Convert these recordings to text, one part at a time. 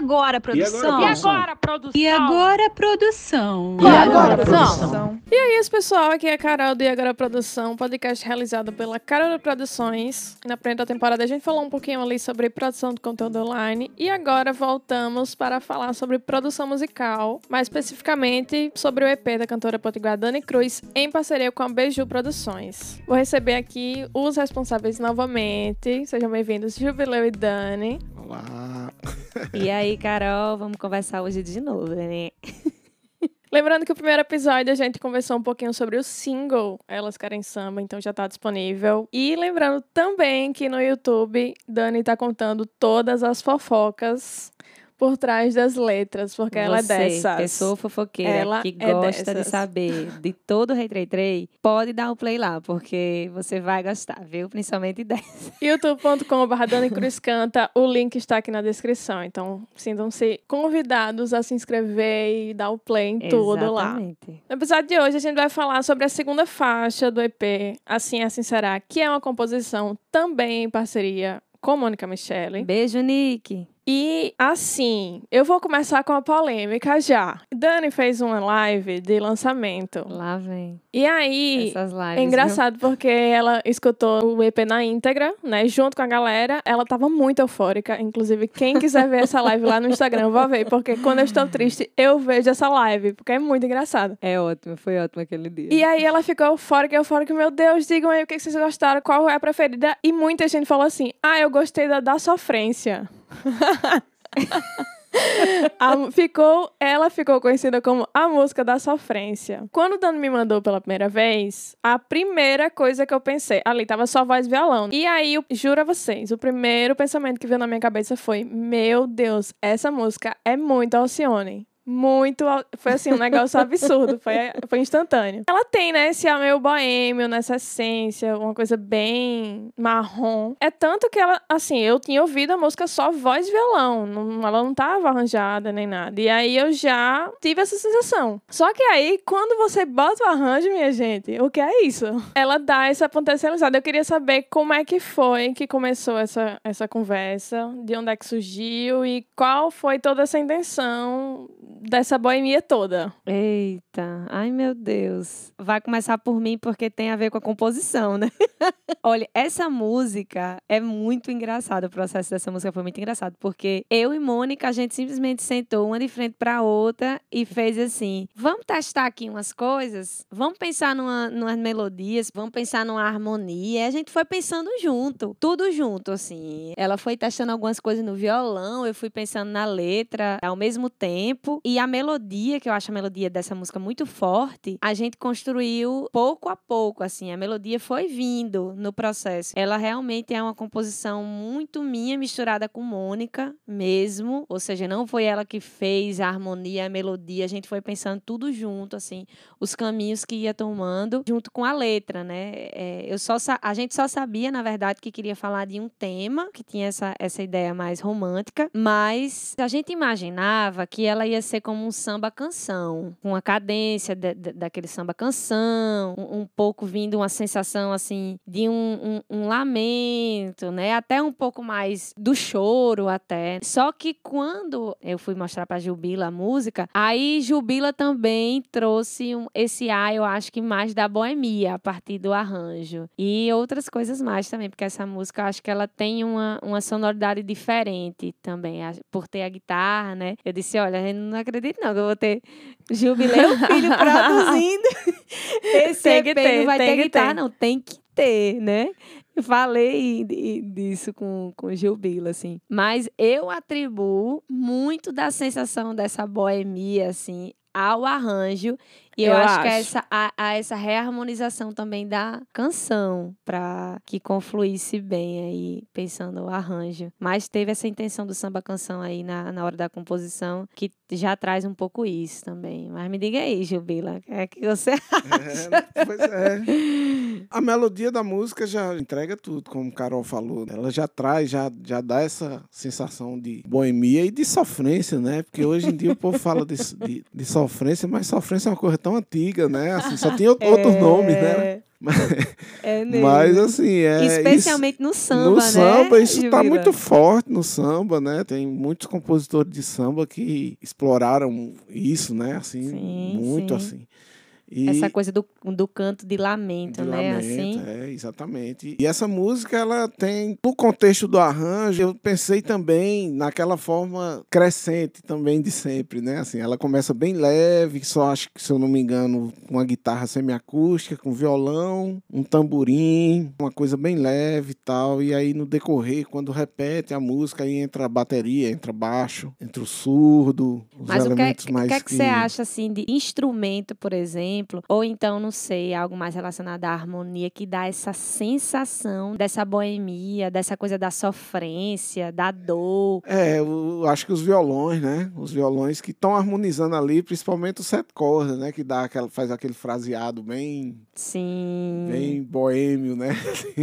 agora, produção? E agora, produção? E agora, produção? E agora, produção? E aí, esse pessoal, aqui é a Carol do E Agora Produção, podcast realizado pela Carol Produções. Na primeira temporada a gente falou um pouquinho ali sobre produção de conteúdo online e agora voltamos para falar sobre produção musical, mais especificamente sobre o EP da cantora potiguar Dani Cruz em parceria com a Beiju Produções. Vou receber aqui os responsáveis novamente. Sejam bem-vindos, Jubileu e Dani. Olá. E aí, Carol, vamos conversar hoje de novo, né? Lembrando que o primeiro episódio a gente conversou um pouquinho sobre o single Elas Querem Samba, então já tá disponível. E lembrando também que no YouTube, Dani tá contando todas as fofocas por trás das letras, porque ela é Você, dessas. pessoa fofoqueira Ela que é gosta de dessas. saber de todo o Rei Trei Trei, pode dar o play lá, porque você vai gostar, viu? Principalmente dessa. youtube.com.br Dani Cruz Canta, o link está aqui na descrição. Então, sintam-se convidados a se inscrever e dar o play em tudo lá. Exatamente. No episódio de hoje, a gente vai falar sobre a segunda faixa do EP, Assim Assim Será, que é uma composição também em parceria com Mônica Michele. Beijo, Nick. E assim, eu vou começar com a polêmica já. Dani fez uma live de lançamento. Lá vem E aí, essas lives. é engraçado porque ela escutou o EP na íntegra, né? Junto com a galera. Ela tava muito eufórica. Inclusive, quem quiser ver essa live lá no Instagram, vou ver. Porque quando eu estou triste, eu vejo essa live. Porque é muito engraçado. viu? É ótimo, foi ótimo aquele dia. E aí ela ficou eufórica, eufórica. Meu Deus, digam aí o que vocês gostaram, qual é a preferida. E muita gente falou assim, ah, eu gostei da da sofrência. A- ficou, ela ficou conhecida como a música da sofrência. Quando o Dano me mandou pela primeira vez, a primeira coisa que eu pensei, ali tava só voz e violão. E aí, eu juro a vocês, o primeiro pensamento que veio na minha cabeça foi: Meu Deus, essa música é muito Alcione. Muito. Foi assim, um negócio absurdo. Foi, foi instantâneo. Ela tem, né, esse meio boêmio, nessa essência, uma coisa bem marrom. É tanto que ela, assim, eu tinha ouvido a música só voz e violão. Não, ela não tava arranjada nem nada. E aí eu já tive essa sensação. Só que aí, quando você bota o arranjo, minha gente, o que é isso? Ela dá essa potencializada. Eu queria saber como é que foi que começou essa, essa conversa, de onde é que surgiu e qual foi toda essa intenção dessa boemia toda. Eita, ai meu Deus. Vai começar por mim porque tem a ver com a composição, né? Olha, essa música é muito engraçada. O processo dessa música foi muito engraçado porque eu e Mônica a gente simplesmente sentou uma de frente para outra e fez assim: vamos testar aqui umas coisas, vamos pensar numa, numas melodias, vamos pensar numa harmonia. E a gente foi pensando junto, tudo junto, assim. Ela foi testando algumas coisas no violão, eu fui pensando na letra ao mesmo tempo. E a melodia, que eu acho a melodia dessa música muito forte, a gente construiu pouco a pouco, assim. A melodia foi vindo no processo. Ela realmente é uma composição muito minha, misturada com Mônica mesmo. Ou seja, não foi ela que fez a harmonia, a melodia. A gente foi pensando tudo junto, assim. Os caminhos que ia tomando, junto com a letra, né? É, eu só a gente só sabia, na verdade, que queria falar de um tema, que tinha essa, essa ideia mais romântica. Mas a gente imaginava que ela ia ser como um samba-canção, com a cadência de- de- daquele samba-canção, um, um pouco vindo uma sensação, assim, de um, um- um lamento, né? Até um pouco mais do choro, até. Só que quando eu fui mostrar pra Jubila a música, aí Jubila também trouxe um- esse ar, eu acho que mais da boemia, a partir do arranjo. E outras coisas mais também, porque essa música, eu acho que ela tem uma, uma sonoridade diferente também, a- por ter a guitarra, né? Eu disse, olha, eu não acredito não que eu vou ter Jubileu Filho produzindo esse Tem EP, que ter, não vai ter que guitarra, não, tem que ter, né? Falei disso com, com Gilbila, assim. Mas eu atribuo muito da sensação dessa boemia, assim, ao arranjo. E eu, Eu acho, que é acho. essa, a, a essa reharmonização também da canção, para que confluísse bem aí, pensando o arranjo. Mas teve essa intenção do samba canção aí na, na hora da composição, que já traz um pouco isso também. Mas me diga aí, Gilbila, o que é que você É, pois é. A melodia da música já entrega tudo, como Carol falou. Ela já traz, já, já dá essa sensação de boemia e de sofrência, né? Porque hoje em dia o povo fala de, de, de sofrência, mas sofrência é uma coisa tão antiga, né? Assim, só tinha out- outros nomes, né? É mesmo. Mas assim, é. isso- Especialmente no samba, no né? samba, isso tá Juvila? muito forte no samba, né? Tem muitos compositores de samba que exploraram isso, né? Assim, Sim, muito sim. assim. E Essa coisa do, do canto de lamento, de né? lamento, Assim. É, exatamente. E essa música, ela tem, no contexto do arranjo, eu pensei também naquela forma crescente também de sempre, né? Assim, ela começa bem leve, só acho que, se eu não me engano, com uma guitarra semiacústica, com violão, um tamborim, uma coisa bem leve e tal. E aí, no decorrer, quando repete a música, aí entra a bateria, entra baixo, entra o surdo, os Mas o que, elementos o mais que é que você acha, assim, de instrumento, por exemplo? Ou então, não sei, algo mais relacionado à harmonia, que dá essa sensação dessa boemia, dessa coisa da sofrência, da dor. É, eu acho que os violões, né? Os violões que estão harmonizando ali, principalmente o sete cordas, né? Que dá aquela, faz aquele fraseado bem, Sim. bem boêmio, né?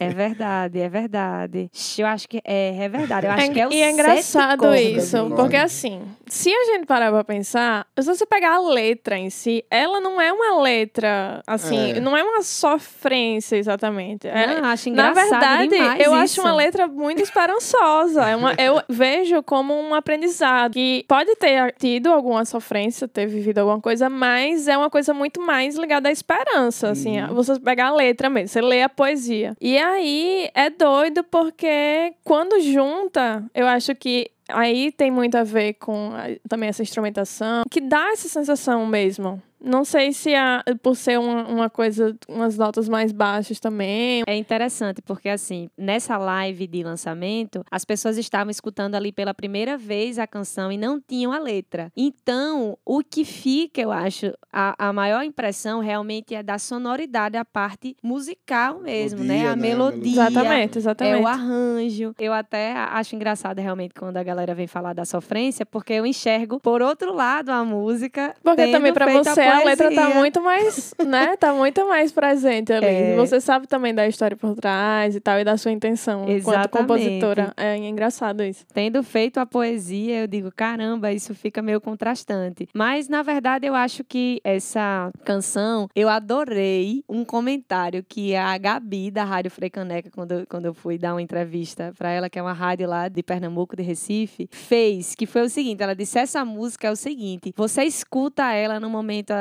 É verdade, é verdade. Eu acho que é, é verdade. Eu acho É- que é o e é engraçado cordas, isso, porque assim, se a gente parar pra pensar, se você pegar a letra em si, ela não é uma letra, assim, É. não é uma sofrência exatamente. É, Não, acho na engraçado verdade, demais eu acho isso. uma letra muito esperançosa. É uma- eu vejo como um aprendizado que pode ter tido alguma sofrência, ter vivido alguma coisa, mas é uma coisa muito mais ligada à esperança. Assim, Uhum. você pegar a letra mesmo, você lê a poesia. E aí é doido porque quando junta, eu acho que aí tem muito a ver com a- também essa instrumentação, que dá essa sensação mesmo. Não sei se é por ser uma, uma coisa, umas notas mais baixas também, É interessante, porque assim, nessa live de lançamento, as pessoas estavam escutando ali pela primeira vez a canção e não tinham a letra. Então, o que fica, eu acho, a, a maior impressão realmente é da sonoridade, a parte musical mesmo, né? Melodia, A né? melodia. Exatamente, É exatamente. o arranjo. Eu até acho engraçado realmente quando a galera vem falar da sofrência, porque eu enxergo, por outro lado, a música. Porque tendo também pra feito a, letra tá muito mais, né? Tá muito mais presente ali. É. Você sabe também da história por trás e tal, e da sua intenção enquanto Exatamente. compositora. É engraçado isso. Tendo feito a poesia, eu digo, caramba, isso fica meio contrastante. Mas, na verdade, eu acho que essa canção, eu adorei um comentário que a Gabi, da Rádio Freicaneca, quando, quando eu fui dar uma entrevista para ela, que é uma rádio lá de Pernambuco, de Recife, fez, que foi o seguinte, ela disse, essa música é o seguinte, você escuta ela no momento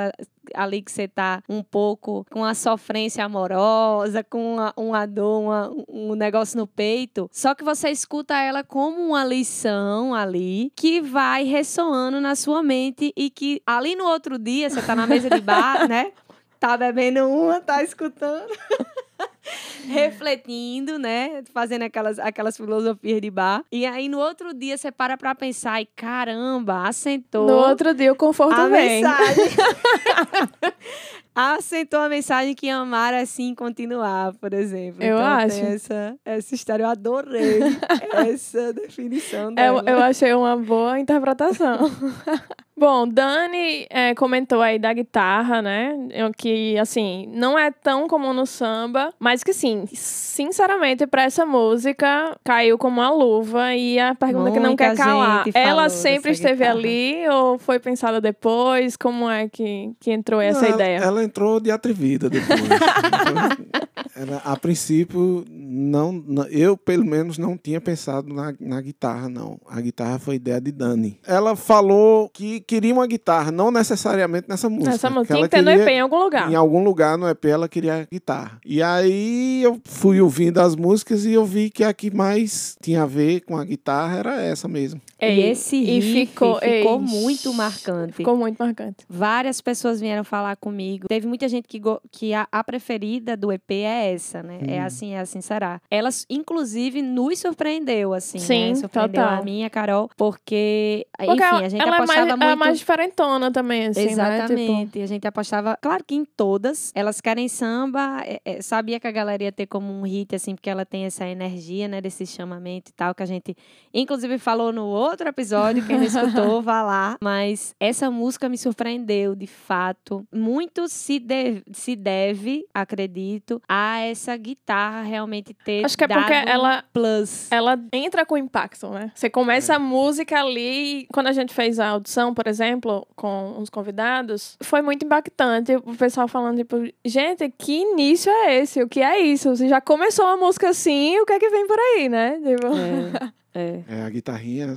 ali que você tá um pouco com a sofrência amorosa, com uma, uma dor, uma- um negócio no peito. Só que você escuta ela como uma lição ali que vai ressoando na sua mente e que ali no outro dia, você tá na mesa de bar, né? Tá bebendo uma, tá escutando. refletindo, né? Fazendo aquelas, aquelas filosofias de bar. E aí, no outro dia, você para pra pensar e, caramba, assentou No outro dia o conforto a vem. mensagem. Assentou a mensagem que amar é sim continuar, por exemplo. Eu então, acho. Essa, essa história, eu adorei essa definição Eu, dela. eu achei uma boa interpretação. Bom, Dani é, comentou aí da guitarra, né? Que, assim, não é tão comum no samba, mas que, sim, sinceramente, pra essa música, caiu como uma luva. E a pergunta que não Muita quer calar, ela sempre esteve guitarra. ali ou foi pensada depois? Como é que, que entrou essa Não, ela- ideia? Ela entrou de atrevida depois. Ela, a princípio, não, não- eu pelo menos não tinha pensado na, na guitarra, não. A guitarra foi ideia de Dani. Ela falou que queria uma guitarra, não necessariamente nessa música. Essa música tinha que ter no EP em algum lugar. Em algum lugar no EP ela queria guitarra. E aí eu fui ouvindo as músicas e eu vi que a que mais tinha a ver com a guitarra era essa mesmo. E esse e riff ficou, ei, muito marcante. Ficou muito marcante. Várias pessoas vieram falar comigo. Teve muita gente que, que a, a preferida do EP é essa, né? É Hum. assim, é assim será. Ela, inclusive, nos surpreendeu, assim, Sim, né? Surpreendeu total. a mim e a Carol, porque, Porque enfim, ela, a gente ela é apostava mais, muito... ela é mais diferentona também, assim, né? Tipo, Exatamente. A gente apostava, claro que em todas. Elas querem samba. é, é, sabia que a galera ia ter como um hit, assim, porque ela tem essa energia, né, desse chamamento e tal, que a gente, inclusive, falou no outro episódio. Quem não escutou, vá lá. Mas essa música me surpreendeu, de fato. Muito se, de- se deve, acredito, a essa guitarra realmente ter. Acho que é porque ela- Plus. ela entra com impacto, né? Você começa a música ali, quando a gente fez a audição, por exemplo, com uns convidados, foi muito impactante. O pessoal falando, tipo, gente, que início é esse? O que é isso? Você já começou uma música assim, o que é que vem por aí, né? Tipo, É. É, a guitarrinha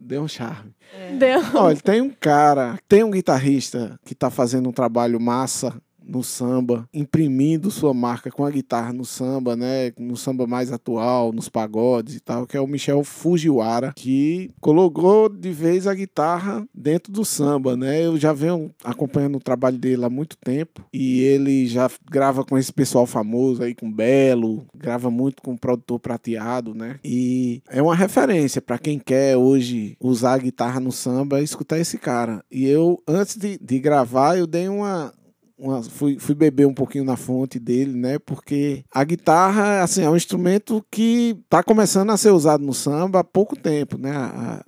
deu um charme. deu. Olha, tem um cara, tem um guitarrista que tá fazendo um trabalho massa no samba, imprimindo sua marca com a guitarra no samba, né? No samba mais atual, nos pagodes e tal, que é o Michel Fujiwara, que colocou de vez a guitarra dentro do samba, né? Eu já venho acompanhando o trabalho dele há muito tempo e ele já grava com esse pessoal famoso aí, com Belo, grava muito com o produtor prateado, né? E é uma referência para quem quer hoje usar a guitarra no samba, escutar esse cara. E eu, antes de, de gravar, eu dei uma, uma- fui, fui beber um pouquinho na fonte dele, né? Porque a guitarra, assim, é um instrumento que está começando a ser usado no samba há pouco tempo, né? A-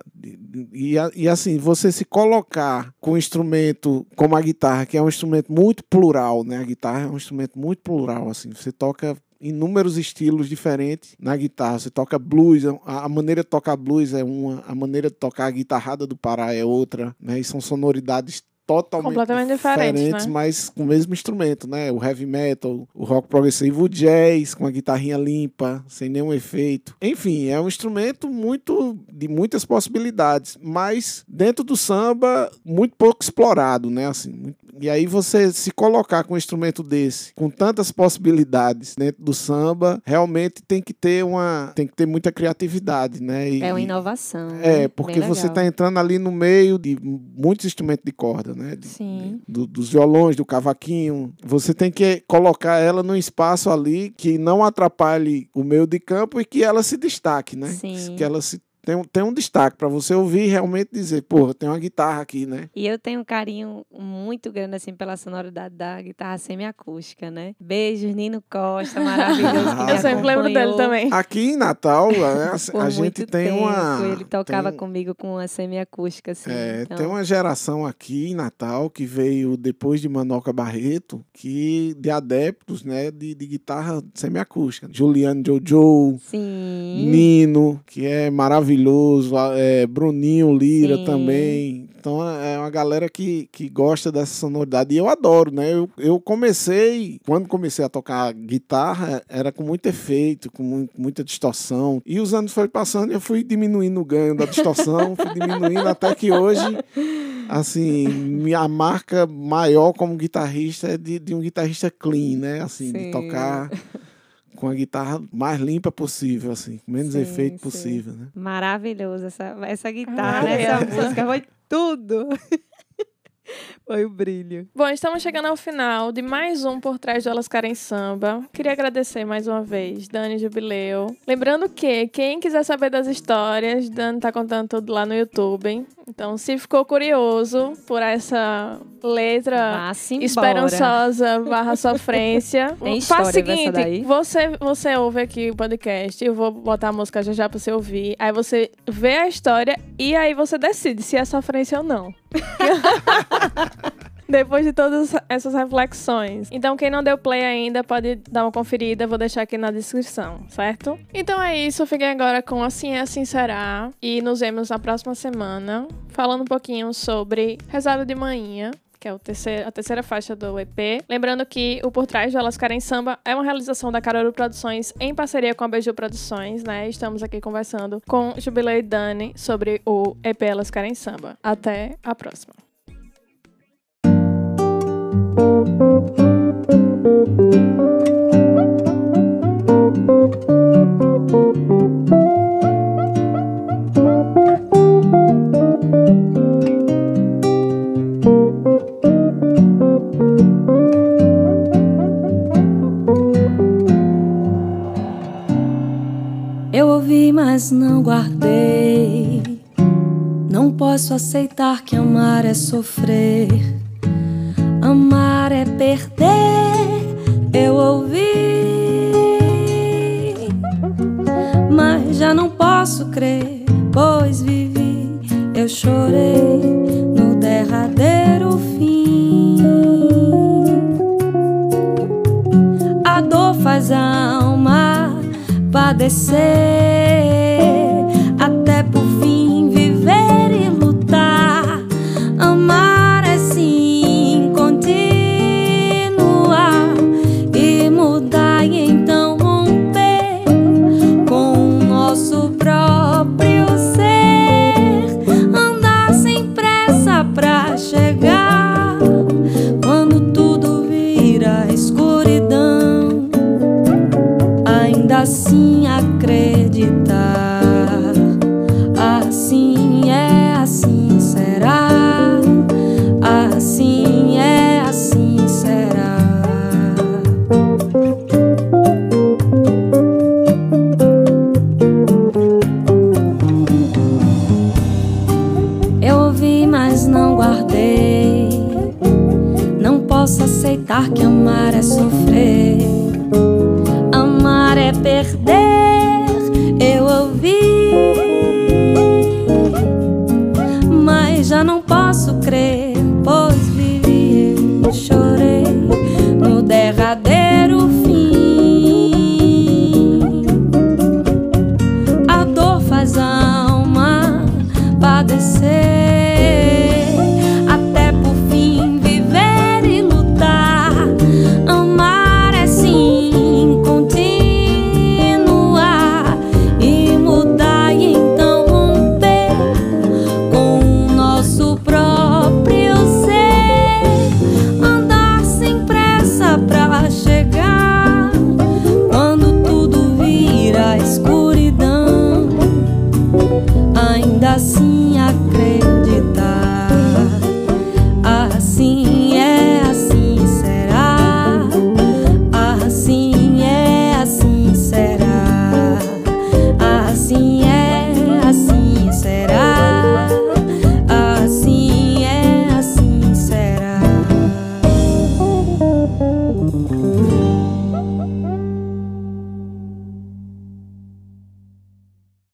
e, e assim, você se colocar com um instrumento como a guitarra, que é um instrumento muito plural, né? A guitarra é um instrumento muito plural, assim. Você toca inúmeros estilos diferentes na guitarra. Você toca blues, a, a maneira de tocar blues é uma, a maneira de tocar a guitarrada do Pará é outra, né? E são sonoridades totalmente Completamente diferentes, né? mas com o mesmo instrumento, né? O heavy metal, o rock progressivo, o jazz com a guitarrinha limpa, sem nenhum efeito. Enfim, é um instrumento muito de muitas possibilidades, mas dentro do samba muito pouco explorado, né? Assim, muito- e aí você se colocar com um instrumento desse, com tantas possibilidades dentro do samba, realmente tem que ter uma, tem que ter muita criatividade, né? E- É uma inovação. né? é, porque você está entrando ali no meio de muitos instrumentos de corda, né? De- Sim. do- dos violões, do cavaquinho. Você tem que colocar ela num espaço ali que não atrapalhe o meio de campo e que ela se destaque, né? Sim. Que ela se tem, um- tem um destaque para você ouvir e realmente dizer, porra, tem uma guitarra aqui, né? E eu tenho um carinho muito grande, assim, pela sonoridade da guitarra semiacústica, né? Beijos, Nino Costa, maravilhoso. me Eu sempre lembro dele também. Aqui em Natal, né, a, Por a muito gente tem tempo. uma Ele tocava tem- comigo com uma semiacústica, assim. É, então... tem uma geração aqui em Natal que veio depois de Manoca Barreto, que de adeptos, né, de, de guitarra semiacústica. Juliano Jojo, Sim. Nino, que é maravilhoso, a- é, Bruninho Lira Sim. também. Então é uma galera que, que gosta dessa sonoridade. E eu adoro, né? Eu, eu comecei, quando comecei a tocar guitarra, era com muito efeito, com mu- muita distorção. E os anos foram passando e eu fui diminuindo o ganho da distorção, fui diminuindo até que hoje, assim, minha marca maior como guitarrista é de, de um guitarrista clean, né? Assim, de Sim. tocar com a guitarra mais limpa possível, assim, com menos Sim, efeito sim. possível, né? Maravilhosa essa, essa guitarra, Ah, essa é. música, foi tudo. foi o brilho. Bom, estamos chegando ao final de mais um Por Trás do Elas Querem Samba. Queria agradecer mais uma vez, Dani Jubileu. Lembrando que quem quiser saber das histórias, Dani tá contando tudo lá no YouTube. Então, se ficou curioso por essa letra esperançosa barra sofrência, Tem faça o seguinte, daí? você, você ouve aqui o podcast, eu vou botar a música já já pra você ouvir, aí você vê a história e aí você decide se é sofrência ou não. Depois de todas essas reflexões. Então, quem não deu play ainda pode dar uma conferida, vou deixar aqui na descrição, certo? Então é isso, fiquem agora com Assim é, Assim Será. E nos vemos na próxima semana, falando um pouquinho sobre Rezado de Manhã. Que é terceiro, a terceira faixa do EP. Lembrando que o Por Trás do Elas Querem Samba é uma realização da Caroru Produções em parceria com a Beiju Produções, né? Estamos aqui conversando com Jubilei e Dani sobre o EP Elas Querem Samba. Até a próxima. Eu ouvi, mas não guardei. Não posso aceitar que amar é sofrer. Perder. Eu ouvi, mas já não posso crer, pois vivi. Eu chorei no derradeiro fim. A dor faz a alma padecer